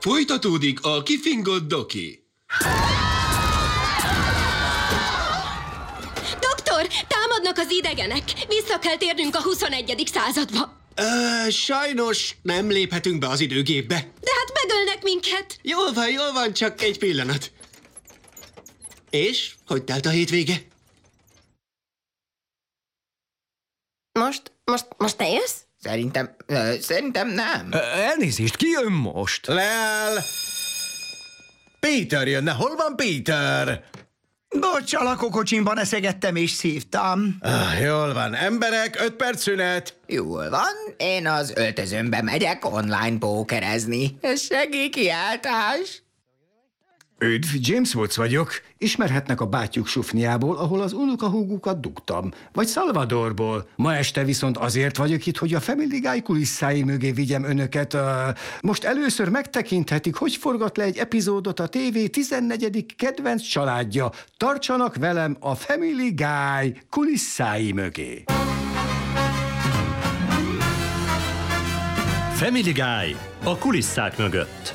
Folytatódik a kifingott doki. Doktor, támadnak az idegenek. Vissza kell térnünk a 21. századba. Ö, sajnos nem léphetünk be az időgépbe. De hát megölnek minket. Jól van, jól van, csak egy pillanat. És? Hogy telt a hétvége? Most, most, most te jössz? Szerintem, ö, szerintem nem. Elnézést, ki jön most? Lel! Peter jönne, hol van Peter? Bocs, a lakókocsimban eszegettem és szívtam. Ah, jól van, emberek, öt perc szünet. Jól van, én az öltözőmbe megyek online pókerezni. Ez segélykiáltás. Üdv, James Woods vagyok. Ismerhetnek a bátyjuk sufniából, ahol az unokahúgukat dugtam. Vagy Salvadorból. Ma este viszont azért vagyok itt, hogy a Family Guy kulisszái mögé vigyem önöket. Most először megtekinthetik, hogy forgat le egy epizódot a TV 14. kedvenc családja. Tartsanak velem a Family Guy kulisszái mögé. Family Guy a kulisszák mögött.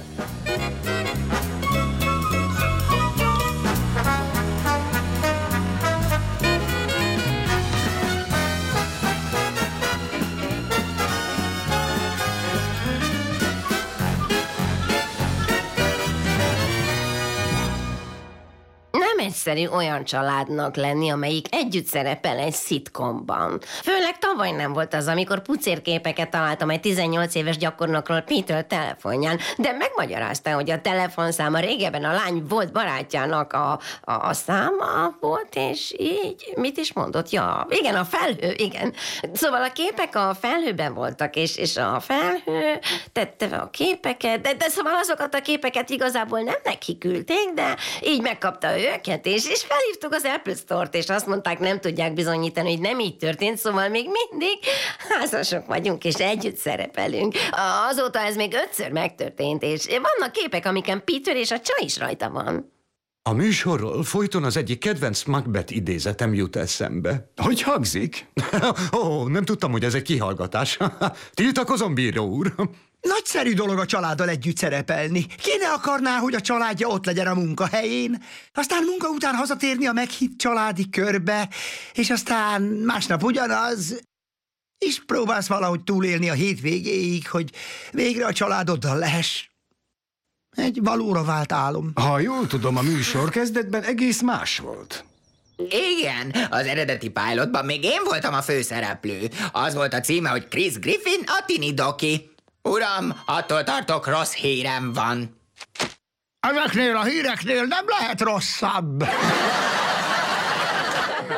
Nem egyszerű olyan családnak lenni, amelyik együtt szerepel egy szitkomban. Főleg tavaly nem volt az, amikor pucérképeket találtam egy 18 éves gyakornokról Peter telefonján, de megmagyarázta, hogy a telefonszáma régebben a lány volt barátjának a, a, a száma volt, és így, mit is mondott? Ja, igen, a felhő, igen. Szóval a képek a felhőben voltak, és, és a felhő tette a képeket, de, de szóval azokat a képeket igazából nem neki küldték, de így megkapta őket, és, és felhívtuk az Apple Store-t, és azt mondták, nem tudják bizonyítani, hogy nem így történt, szóval még mindig házasok vagyunk, és együtt szerepelünk. Azóta ez még ötször megtörtént, és vannak képek, amiken Peter és a csaj is rajta van. A műsorról folyton az egyik kedvenc Macbeth idézetem jut eszembe. Hogy hangzik? Ó, oh, nem tudtam, hogy ez egy kihallgatás. Tiltakozom, bíró úr. Nagyszerű dolog a családdal együtt szerepelni. Ki ne akarná, hogy a családja ott legyen a munkahelyén, aztán munka után hazatérni a meghitt családi körbe, és aztán másnap ugyanaz, és próbálsz valahogy túlélni a hétvégéig, hogy végre a családoddal lehess. Egy valóra vált álom. Ha jól tudom, a műsor kezdetben egész más volt. Igen, az eredeti pilotban még én voltam a főszereplő. Az volt a címe, hogy Chris Griffin, a tini doki. Uram, attól tartok, rossz hírem van. Ezeknél a híreknél nem lehet rosszabb.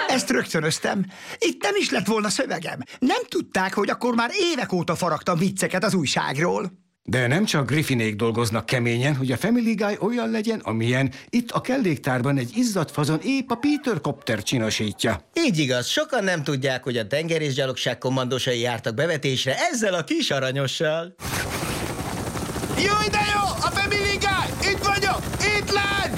Ezt rögtönöztem. Itt nem is lett volna szövegem. Nem tudták, hogy akkor már évek óta faragtam vicceket az újságról. De nem csak Griffinék dolgoznak keményen, hogy a Family Guy olyan legyen, amilyen itt a kelléktárban egy izzadt fazon épp a Peter Copter csinosítja. Így igaz, sokan nem tudják, hogy a tengerészgyalogság kommandosai jártak bevetésre ezzel a kis aranyossal. Jó, de jó! A Family Guy! Itt vagyok! Itt lenn!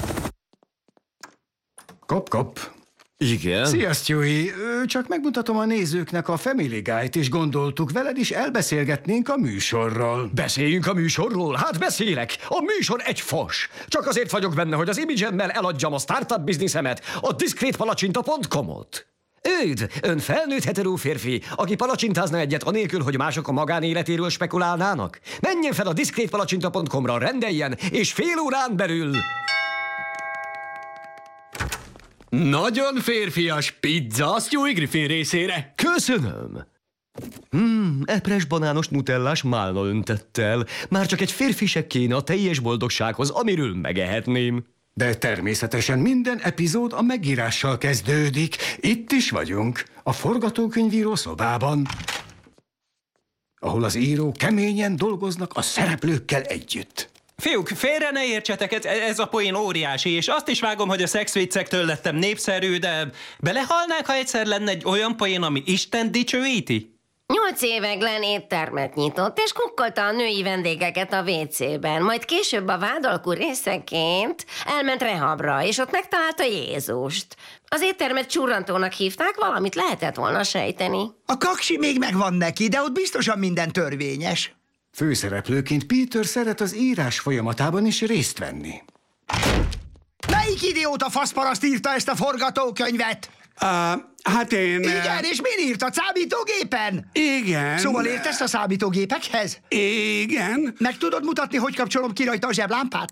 Kop, kop. Igen? Szia, Stewie! Ö, Csak megmutatom a nézőknek a Family Guy-t, és gondoltuk, veled is elbeszélgetnénk a műsorról. Beszéljünk a műsorról? Hát beszélek. A műsor egy fos. Csak azért vagyok benne, hogy az image eladjam a startup bizniszemet, a diszkrétpalacsinta.com-ot. Őd, ön felnőtt heteró férfi, aki palacsintázna egyet anélkül, hogy mások a magánéletéről spekulálnának? Menjen fel a diszkrétpalacsinta.com-ra, rendeljen, és fél órán belül... Nagyon férfias pizza Stewie Griffin részére. Köszönöm. Hmm, epres banános nutellás málna öntettel. Már csak egy férfisek kéne a teljes boldogsághoz, amiről megehetném. De természetesen minden epizód a megírással kezdődik. Itt is vagyunk, a forgatókönyvíró szobában, ahol az író keményen dolgoznak a szereplőkkel együtt. Fiúk, félre ne értsetek, ez, ez a poén óriási, és azt is vágom, hogy a szexviccektől lettem népszerű, de belehalnák, ha egyszer lenne egy olyan poén, ami Isten dicsőíti? Nyolc éve Glenn éttermet nyitott, és kukkolta a női vendégeket a WC-ben. Majd később a vádalkú részeként elment rehabra, és ott megtalálta Jézust. Az éttermet csurrantónak hívták, valamit lehetett volna sejteni. A kaksi még megvan neki, de ott biztosan minden törvényes. Főszereplőként Peter szeret az írás folyamatában is részt venni. Melyik idióta faszparaszt írta ezt a forgatókönyvet? Uh, hát én... Igen, és min írt a számítógépen? Igen. Szóval értesz a számítógépekhez? Igen. Meg tudod mutatni, hogy kapcsolom ki rajta a zseblámpát?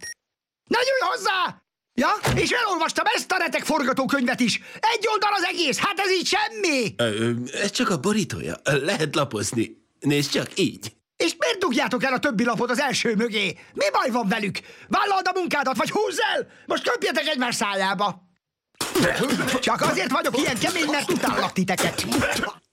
Na jöjj hozzá! Ja, és elolvastam ezt a retek forgatókönyvet is. Egy oldal az egész, hát ez így semmi! Ö, ez csak a borítója. Lehet lapozni. Nézd csak így. Dugjátok el a többi lapot az első mögé? Mi baj van velük? Vállald a munkádat, vagy húzz el! Most köpjetek egymás szájába! Csak azért vagyok ilyen kemény, mert utállak titeket.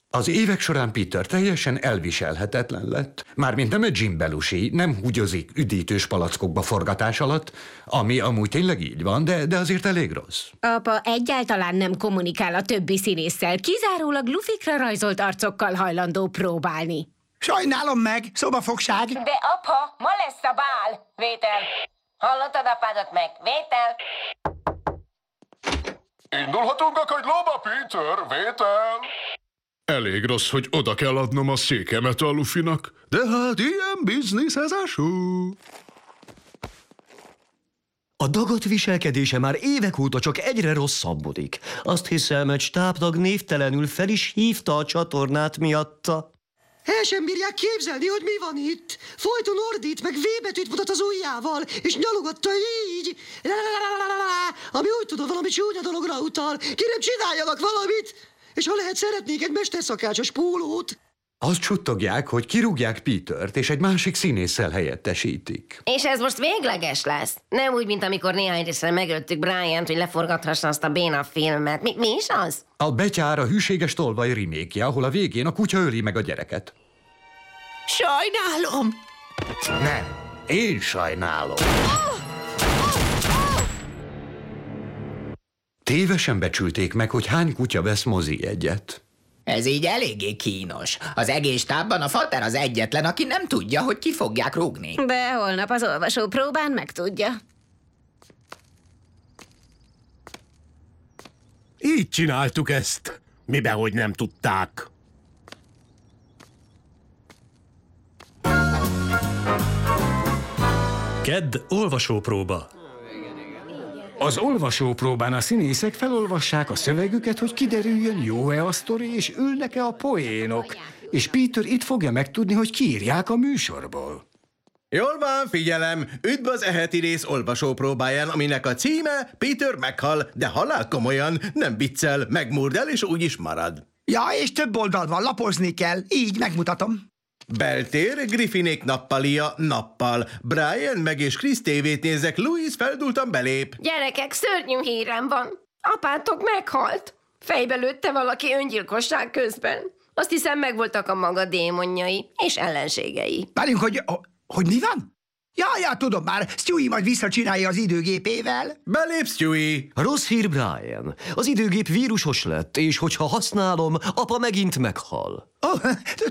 Az évek során Peter teljesen elviselhetetlen lett. Mármint nem egy Jim Belushi, nem húgyozik üdítős palackokba forgatás alatt, ami amúgy tényleg így van, de, de azért elég rossz. Apa egyáltalán nem kommunikál a többi színésszel, kizárólag lufikra rajzolt arcokkal hajlandó próbálni. Sajnálom meg, szobafogság. De apa, ma lesz a bál! Vétel! Hallottad apádat meg? Vétel! Indulhatunk a kagylóba, Peter? Vétel! Elég rossz, hogy oda kell adnom a székemet a Lufinak, de hát ilyen biznisz ez a show. A dagat viselkedése már évek óta csak egyre rosszabbodik. Azt hiszem, egy stábtag névtelenül fel is hívta a csatornát miatta. El sem bírják képzelni, hogy mi van itt. Folyton ordít, meg V betűt mutat az ujjával, és nyalogatta így. Ami úgy tudom, valami csúnya dologra utal. Kérem, csináljanak valamit! És ha lehet, szeretnék egy mesterszakácsos pólót. Azt suttogják, hogy kirúgják Petert, és egy másik színésszel helyettesítik. És ez most végleges lesz? Nem úgy, mint amikor néhány részre megöltük Brian-t, hogy leforgathassa azt a béna filmet. Mi, mi is az? A betyár a hűséges tolvaj remékje, ahol a végén a kutya öli meg a gyereket. Sajnálom! Nem, én sajnálom. Tévesen becsülték meg, hogy hány kutya vesz mozi egyet. Ez így eléggé kínos. Az egész tábban a fater az egyetlen, aki nem tudja, hogy ki fogják rúgni. De holnap az olvasó próbán megtudja. Így csináltuk ezt. Mibe, hogy nem tudták. Kedd olvasópróba. Az olvasópróbán a színészek felolvassák a szövegüket, hogy kiderüljön, jó-e a sztori, és ülnek-e a poénok. És Peter itt fogja megtudni, hogy kiírják a műsorból. Jól van, figyelem! Üdv az eheti rész olvasó próbáján, aminek a címe Peter meghal, de halál komolyan, nem viccel, megmurd el, és úgy is marad. Ja, és több oldal van, lapozni kell. Így megmutatom. Beltér, Griffinék nappalia nappal. Brian meg és Chris tévét nézek, Louis feldultan belép. Gyerekek, szörnyű hírem van. Apátok meghalt. Fejbe lőtte valaki öngyilkosság közben. Azt hiszem, megvoltak a maga démonjai és ellenségei. Várjunk, hogy, hogy mi van? Ja, ja, tudom már, Stewie majd visszacsinálja az időgépével. Belép, Stewie! Rossz hír, Brian. Az időgép vírusos lett, és hogyha használom, apa megint meghal. Ó, oh,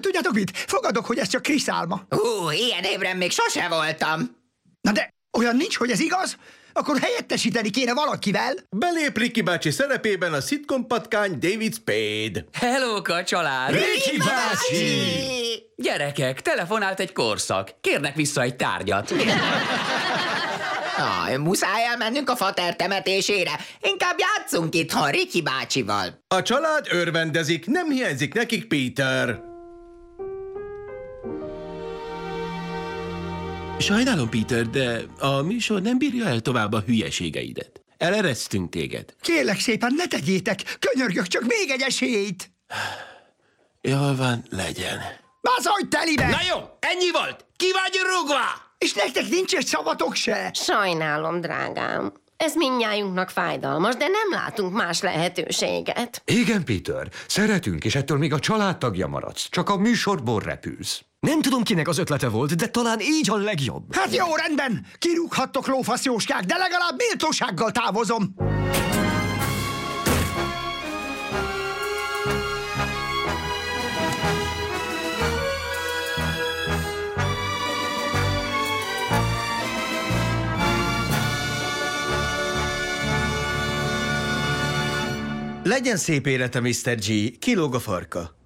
tudjátok mit? Fogadok, hogy ez csak Krisz álma. Hú, ilyen ébren még sose voltam. Na de olyan nincs, hogy ez igaz? Akkor helyettesíteni kéne valakivel. Belép Ricky bácsi szerepében a szitkom patkány David Spade. Hellóka, család! Ricky bácsi! Gyerekek, telefonált egy korszak. Kérnek vissza egy tárgyat. Ah, muszáj elmennünk a fater temetésére. Inkább játszunk itthon Ricky bácsival. A család örvendezik, nem hiányzik nekik Peter. Sajnálom, Peter, de a műsor nem bírja el tovább a hülyeségeidet. Eleresztünk téged. Kérlek szépen, ne tegyétek! Könyörgök, csak még egy esélyt! Jól van, legyen. Baszolj telibe! Na jó, ennyi volt! Ki vagy rúgva? És nektek nincs egy szavatok se? Sajnálom, drágám. Ez mindnyájunknak fájdalmas, de nem látunk más lehetőséget. Igen, Peter, szeretünk, és ettől még a családtagja maradsz. Csak a műsorból repülsz. Nem tudom, kinek az ötlete volt, de talán így a legjobb. Hát jó, rendben! Kirúghattok lófaszjóskák, de legalább méltósággal távozom! Legyen szép élete, Mr. G, kilóg a farka.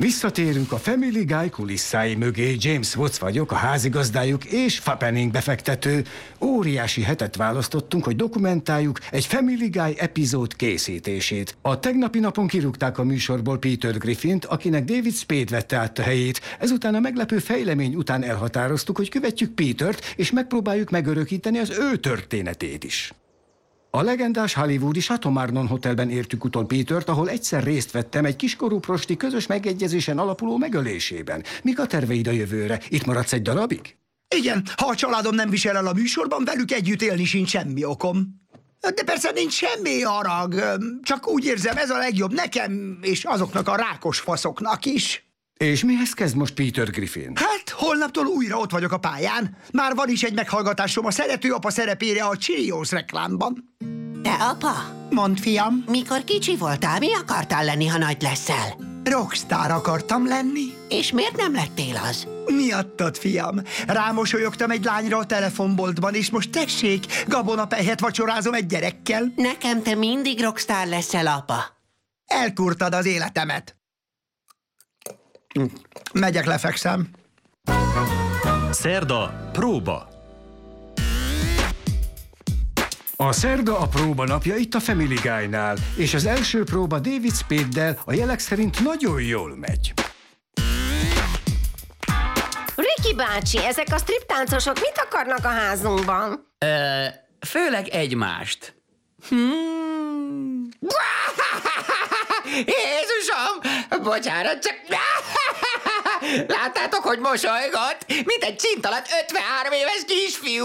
Visszatérünk a Family Guy kulisszái mögé. James Watts vagyok, a házigazdájuk és Fapening befektető. Óriási hetet választottunk, hogy dokumentáljuk egy Family Guy epizód készítését. A tegnapi napon kirúgták a műsorból Peter Griffint, akinek David Spade vette át a helyét. Ezután a meglepő fejlemény után elhatároztuk, hogy követjük Petert, és megpróbáljuk megörökíteni az ő történetét is. A legendás hollywoodi Satomarnon Hotelben értük utol Petert, ahol egyszer részt vettem egy kiskorú prosti közös megegyezésen alapuló megölésében. Mik a terveid a jövőre? Itt maradsz egy darabig? Igen, ha a családom nem visel el a műsorban, velük együtt élni sincs semmi okom. De persze nincs semmi harag, csak úgy érzem, ez a legjobb nekem és azoknak a rákos faszoknak is. És mihez kezd most Peter Griffin? Hát, holnaptól újra ott vagyok a pályán. Már van is egy meghallgatásom a szerető apa szerepére a Cheerios reklámban. Te apa? Mond, fiam. Mikor kicsi voltál, mi akartál lenni, ha nagy leszel? Rockstar akartam lenni. És miért nem lettél az? Miattad, fiam. Rámosolyogtam egy lányra a telefonboltban, és most tessék, gabonapelyhet vacsorázom egy gyerekkel. Nekem te mindig rockstar leszel, apa. Elkurtad az életemet. Megyek, lefekszem. Szerda, próba. A szerda a próba napja itt a Family Guy-nál, és az első próba David Spade-del a jelek szerint nagyon jól megy. Ricky bácsi, ezek a striptáncosok mit akarnak a házunkban? Ö, főleg egymást. Hmm. Jézusom! Bocsánat, csak... Láttátok, hogy mosolygott? Mint egy csint alatt 53 éves kisfiú!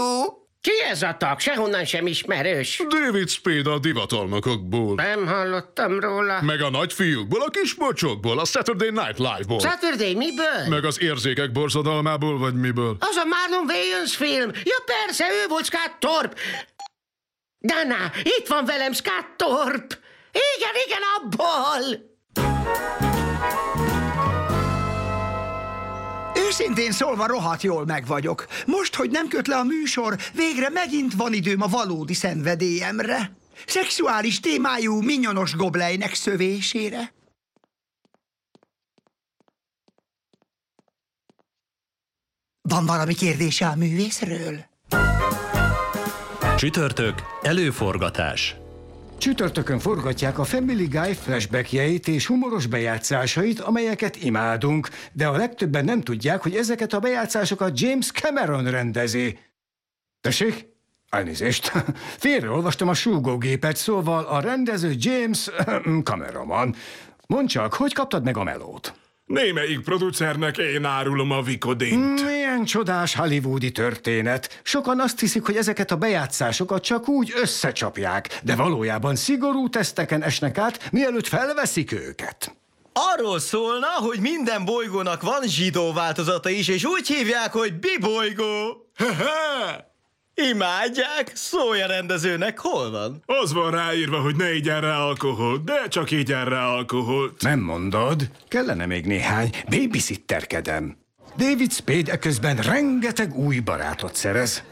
Ki ez a tag? Sehonnan sem ismerős. David Spade a divatalnokokból. Nem hallottam róla. Meg a nagyfiúkból, a kis a Saturday Night Live-ból. Saturday miből? Meg az érzékek borzadalmából, vagy miből? Az a Marlon Wayans film. Ja persze, ő volt Scott Torp. Dana, itt van velem Scott Torp. Igen, igen, abból. Őszintén szólva rohadt jól meg vagyok. Most, hogy nem köt le a műsor, végre megint van időm a valódi szenvedélyemre. Szexuális témájú minyonos goblejnek szövésére. Van valami kérdése a művészről? Csütörtök, előforgatás. Csütörtökön forgatják a Family Guy flashbackjeit és humoros bejátszásait, amelyeket imádunk, de a legtöbben nem tudják, hogy ezeket a bejátszásokat James Cameron rendezi. Tessék? Elnézést. Félreolvastam a súgógépet, szóval a rendező James Cameron. Mondd csak, hogy kaptad meg a melót? Némelyik producernek én árulom a vikodint. Milyen csodás hollywoodi történet. Sokan azt hiszik, hogy ezeket a bejátszásokat csak úgy összecsapják, de valójában szigorú teszteken esnek át, mielőtt felveszik őket. Arról szólna, hogy minden bolygónak van zsidó változata is, és úgy hívják, hogy bibolygó. Imádják, szólj a rendezőnek, hol van? Az van ráírva, hogy ne igyen rá alkoholt, de csak igyen rá alkoholt. Nem mondod? Kellene még néhány. Babysitterkedem. David Spade eközben rengeteg új barátot szerez.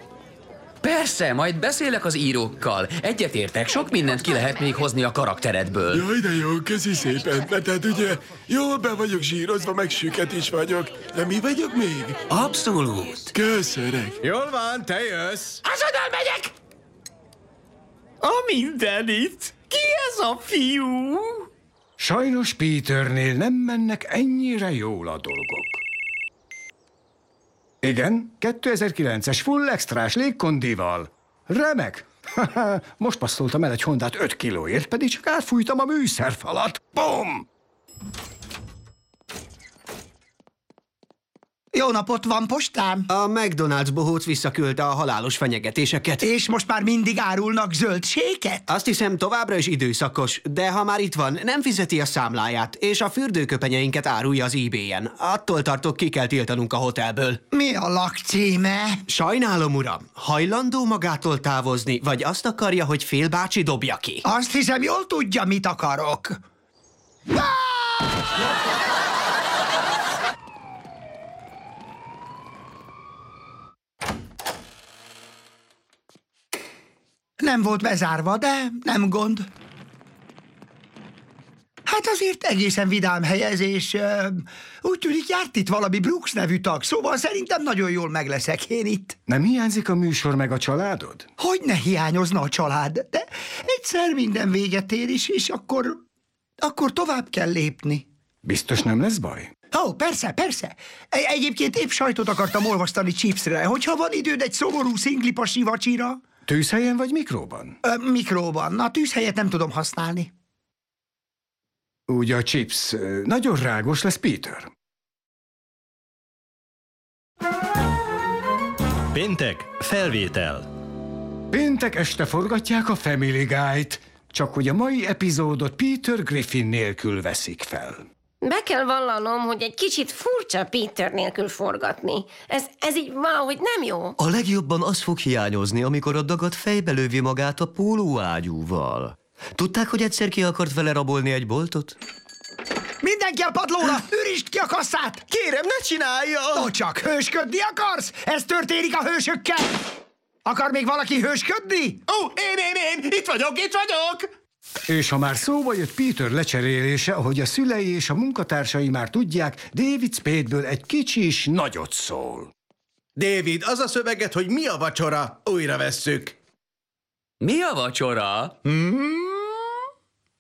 Persze, majd beszélek az írókkal. Egyetértek, sok mindent ki lehet még hozni a karakteredből. Jaj, de jó, köszi szépen. De tehát ugye, jól be vagyok zsírozva, meg süket is vagyok. De mi vagyok még? Abszolút. Köszönök. Jól van, te jössz. Azonnal megyek! A mindenit! Ki ez a fiú? Sajnos Peternél nem mennek ennyire jól a dolgok. Igen, 2009-es full extrás légkondival. Remek! Most passzoltam el egy Hondát 5 kilóért, pedig csak átfújtam a műszerfalat. Bum! Jó napot, van postám? A McDonald's bohóc visszaküldte a halálos fenyegetéseket. És most már mindig árulnak zöldséget? Azt hiszem továbbra is időszakos, de ha már itt van, nem fizeti a számláját, és a fürdőköpenyeinket árulja az eBay-en. Attól tartok, ki kell tiltanunk a hotelből. Mi a lakcíme? Sajnálom, uram. Hajlandó magától távozni, vagy azt akarja, hogy fél bácsi dobja ki? Azt hiszem, jól tudja, mit akarok. Nem volt bezárva, de nem gond. Hát azért egészen vidám helyez, és ö, úgy tűnik járt itt valami Brooks nevű tag, szóval szerintem nagyon jól meg leszek én itt. Nem hiányzik a műsor meg a családod? Hogy ne hiányozna a család, de egyszer minden véget ér is, és akkor, akkor tovább kell lépni. Biztos nem lesz baj? Ó, persze, persze. Egy- Egyébként épp sajtot akartam olvasztani chipsre, hogyha van időd egy szomorú szinglipa sivacsira. Tűzhelyen vagy mikróban? Ö, mikróban. A tűzhelyet nem tudom használni. Úgy a chips nagyon rágos lesz, Peter. Péntek felvétel. Péntek este forgatják a Family Guy-t, csak hogy a mai epizódot Peter Griffin nélkül veszik fel. Be kell vallanom, hogy egy kicsit furcsa Peter nélkül forgatni. Ez, ez így valahogy nem jó. A legjobban az fog hiányozni, amikor a dagat fejbe lövi magát a pólóágyúval. Tudták, hogy egyszer ki akart vele rabolni egy boltot? Mindenki a padlóra! Ürítsd ki a kasszát! Kérem, ne csinálja! No csak, hősködni akarsz? Ez történik a hősökkel! Akar még valaki hősködni? Ó, én, én, én! Itt vagyok, itt vagyok! És ha már szóba jött Peter lecserélése, ahogy a szülei és a munkatársai már tudják, David Spadeből egy kicsi is nagyot szól. David, az a szöveget, hogy mi a vacsora, újra vesszük. Mi a vacsora?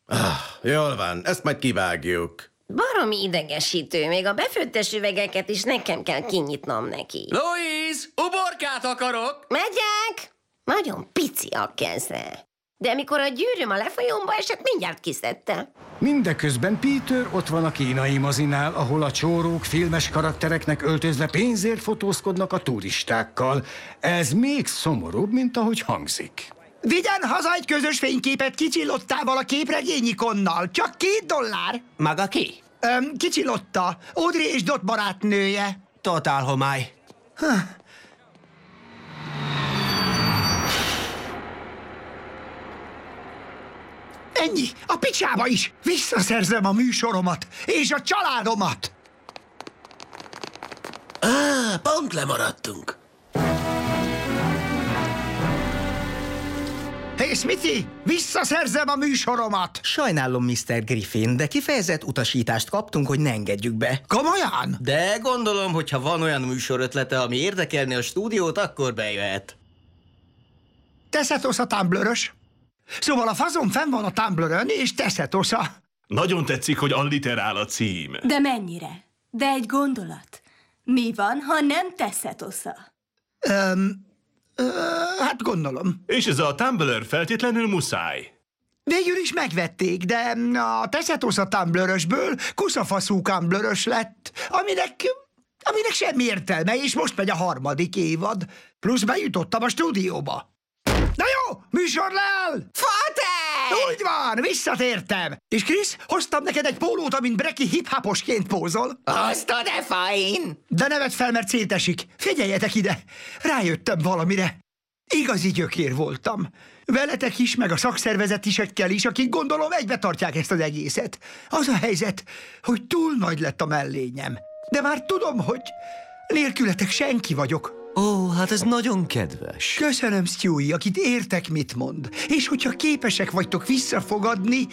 Ah, jól van, ezt majd kivágjuk. Baromi idegesítő, még a befőttes üvegeket is nekem kell kinyitnom neki. Louise, uborkát akarok! Megyek! Nagyon pici a keze. De amikor a gyűrűm a lefolyómba esett, mindjárt kiszedte. Mindeközben Peter ott van a kínai mozinál, ahol a csórók filmes karaktereknek öltözve pénzért fotózkodnak a turistákkal. Ez még szomorúbb, mint ahogy hangzik. Vigyen haza egy közös fényképet kicsillottával a képregényikonnal. Csak két dollár. Maga ki? Öm, kicsillotta. Audrey és Dot barátnője. Totál homály. Ennyi, a picsába is. Visszaszerzem a műsoromat és a családomat. Á, pont lemaradtunk. Hé, hey, Smithy, visszaszerzem a műsoromat. Sajnálom, Mr. Griffin, de kifejezett utasítást kaptunk, hogy ne engedjük be. Komolyan? De gondolom, hogy ha van olyan műsorötlete, ami érdekelni a stúdiót, akkor bejöhet. Teszetosz a Tumblr-ös. Szóval a fazon fenn van a Tumblr-ön, és teszetosza. Nagyon tetszik, hogy alliterál a cím. De mennyire? De egy gondolat. Mi van, ha nem teszed osza? Öm, ö, hát gondolom. És ez a Tumblr feltétlenül muszáj. Végül is megvették, de a teszetosz a Tumblr-ösből kuszafaszú Tumblr-ös lett, aminek, aminek semmi értelme, és most megy a harmadik évad. Plusz bejutottam a stúdióba. Na jó, műsor leáll! Fater! Úgy van, visszatértem. És Krisz, hoztam neked egy pólót, amint Breki hip-hoposként pózol. Azt a de fain! De nevet fel, mert szétesik. Figyeljetek ide! Rájöttem valamire. Igazi gyökér voltam. Veletek is, meg a szakszervezetisekkel is, akik gondolom egybe tartják ezt az egészet. Az a helyzet, hogy túl nagy lett a mellényem. De már tudom, hogy nélkületek senki vagyok. Ó, hát ez nagyon kedves. Köszönöm, Stewie, akit értek, mit mond. És hogyha képesek vagytok visszafogadni,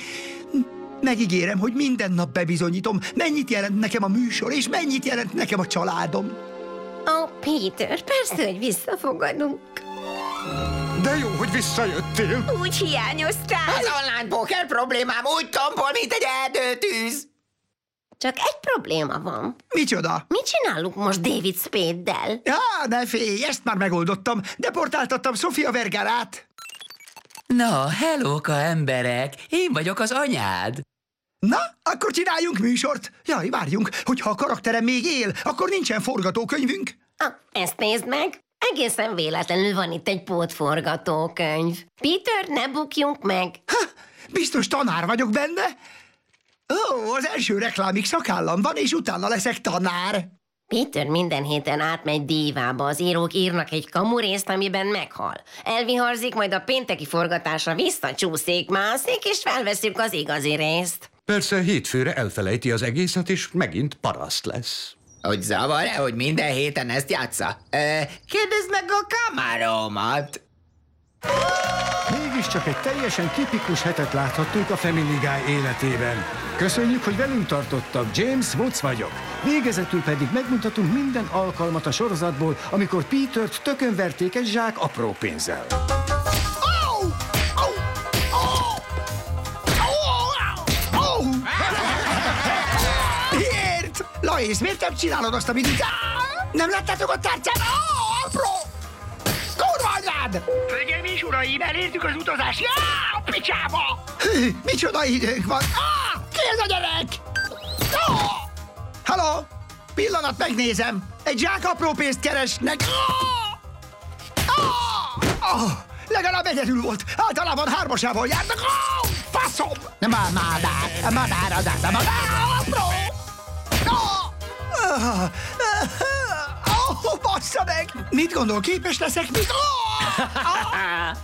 megígérem, hogy minden nap bebizonyítom, mennyit jelent nekem a műsor, és mennyit jelent nekem a családom. Ó, Peter, persze, hogy visszafogadunk. De jó, hogy visszajöttél. Úgy hiányoztál. Az online poker problémám úgy tompol, mint egy. Csak egy probléma van. Micsoda? Mit csinálunk most David Spade-del? Ja, ne félj, ezt már megoldottam. Deportáltattam Sofia Vergarát. Na, hellóka emberek, én vagyok az anyád. Na, akkor csináljunk műsort. Jaj, várjunk, hogyha a karakterem még él, akkor nincsen forgatókönyvünk. Ah, ezt nézd meg. Egészen véletlenül van itt egy pótforgatókönyv. Peter, ne bukjunk meg. Ha, biztos tanár vagyok benne. Ó, az első reklámig szakállam van, és utána leszek tanár. Peter minden héten átmegy dívába, az írók írnak egy kamurészt, amiben meghal. Elviharzik, majd a pénteki forgatásra visszacsúszik, mászik, és felveszünk az igazi részt. Persze hétfőre elfelejti az egészet, és megint paraszt lesz. Hogy zavar-e, hogy minden héten ezt játsza? Ö, kérdezd meg a kamaromat. Mégiscsak egy teljesen tipikus hetet láthattunk a Family Guy életében. Köszönjük, hogy velünk tartottak. James Woods vagyok. Végezetül pedig megmutatunk minden alkalmat a sorozatból, amikor Petert tökönverték egy zsák apró pénzzel. Miért? Lois, miért nem csinálod azt, amit... Nem láttátok a tárcát? Á, apró! Anyád! Hölgyeim és uraim, elértük az utazási... Á, a picsába! Hű, Micsoda időnk van! Á, ki ez a gyerek? Á! Halló? Pillanat, megnézem. Egy zsák apró pénzt keresnek. Á! Á! Ah, legalább egyedül volt. Általában hármasával járnak. Á, Faszom! Nem már madár, madár az át, madár, apró! Á! Bassza meg! Mit gondol, képes leszek még? Ah!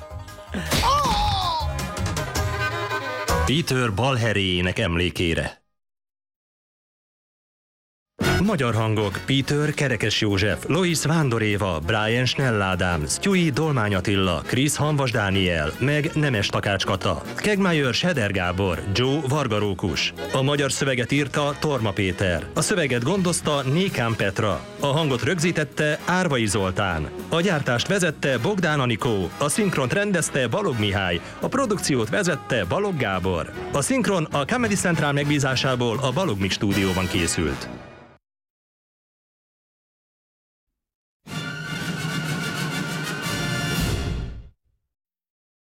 Peter balheréjének emlékére. Magyar hangok Peter Kerekes József, Lois Vándor Éva, Brian Snell Ádám, Stewie Dolmány Attila, Chris Hanvas Dániel, meg Nemes Takács Kata, Kegmájör Seder Gábor, Joe Varga Rókus. A magyar szöveget írta Torma Péter. A szöveget gondozta Nékán Petra. A hangot rögzítette Árvai Zoltán. A gyártást vezette Bogdán Anikó. A szinkront rendezte Balog Mihály. A produkciót vezette Balog Gábor. A szinkron a Comedy Central megbízásából a Balog Mix stúdióban készült.